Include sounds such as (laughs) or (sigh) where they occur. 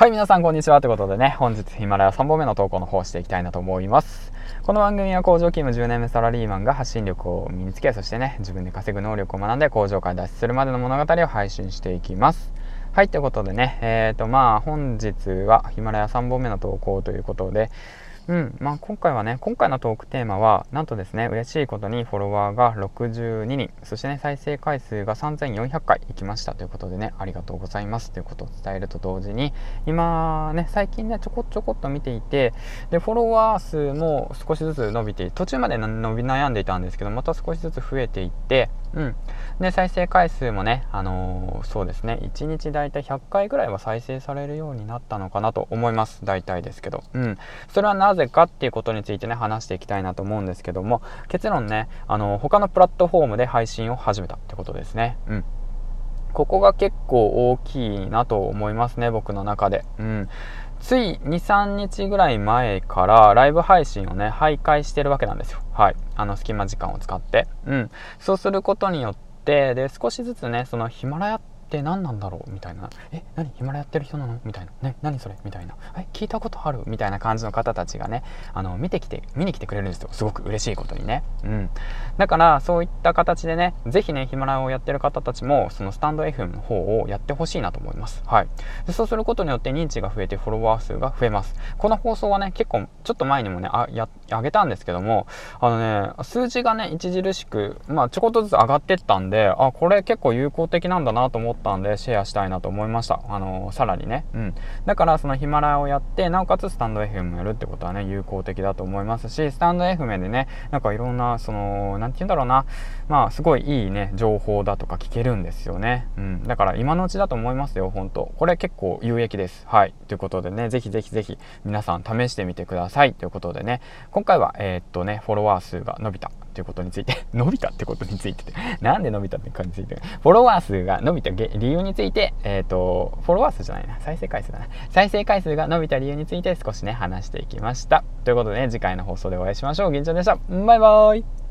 はい、皆さんこんにちは。ということでね、本日ヒマラヤ3本目の投稿の方をしていきたいなと思います。この番組は工場勤務10年目サラリーマンが発信力を身につけ、そしてね、自分で稼ぐ能力を学んで工場から脱出するまでの物語を配信していきます。はい、ということでね、えっ、ー、とまあ本日はヒマラヤ3本目の投稿ということで、うんまあ、今回はね今回のトークテーマはなんとですね嬉しいことにフォロワーが62人そしてね再生回数が3400回いきましたということでねありがとうございますということを伝えると同時に今ね最近ねちょこちょこっと見ていてでフォロワー数も少しずつ伸びて途中まで伸び悩んでいたんですけどまた少しずつ増えていってうん。で、再生回数もね、あのー、そうですね、1日だいたい100回ぐらいは再生されるようになったのかなと思います。大体ですけど。うん。それはなぜかっていうことについてね、話していきたいなと思うんですけども、結論ね、あのー、他のプラットフォームで配信を始めたってことですね。うん。ここが結構大きいなと思いますね、僕の中で。うん。つい2、3日ぐらい前からライブ配信をね、徘徊してるわけなんですよ。はい。あの隙間時間を使って。うん。そうすることによって、で、少しずつね、そのヒマラヤって何なんだろうみたいな。え何？ヒマラヤやってる人なの？みたいな。ね何それ？みたいな。え聞いたことある？みたいな感じの方たちがねあの見てきて見に来てくれるんですよ。すごく嬉しいことにね。うん。だからそういった形でね是非ねヒマラヤをやってる方たちもそのスタンド FM の方をやってほしいなと思います。はい。でそうすることによって認知が増えてフォロワー数が増えます。この放送はね結構ちょっと前にもねあやあげたんですけどもあのね数字がね著しくまあちょこっとずつ上がってったんであこれ結構有効的なんだなと思ったんでシェアしたいなと思いました。あのー、さらにね。うん。だからそのヒマラヤをやって、なおかつスタンド FM もやるってことはね、有効的だと思いますし、スタンド FM でね、なんかいろんな、その、なんて言うんだろうな、まあ、すごいいいね、情報だとか聞けるんですよね。うん。だから今のうちだと思いますよ、本当これ結構有益です。はい。ということでね、ぜひぜひぜひ皆さん試してみてください。ということでね、今回は、えー、っとね、フォロワー数が伸びたということについて (laughs) 伸びたってことについててなんで伸びたって感じについて？フォロワー数が伸びた理由について、えっ、と、フォロワー数じゃないな、再生回数だな。再生回数が伸びた理由について少しね、話していきました。ということでね、次回の放送でお会いしましょう。銀ちゃんでした。バイバーイ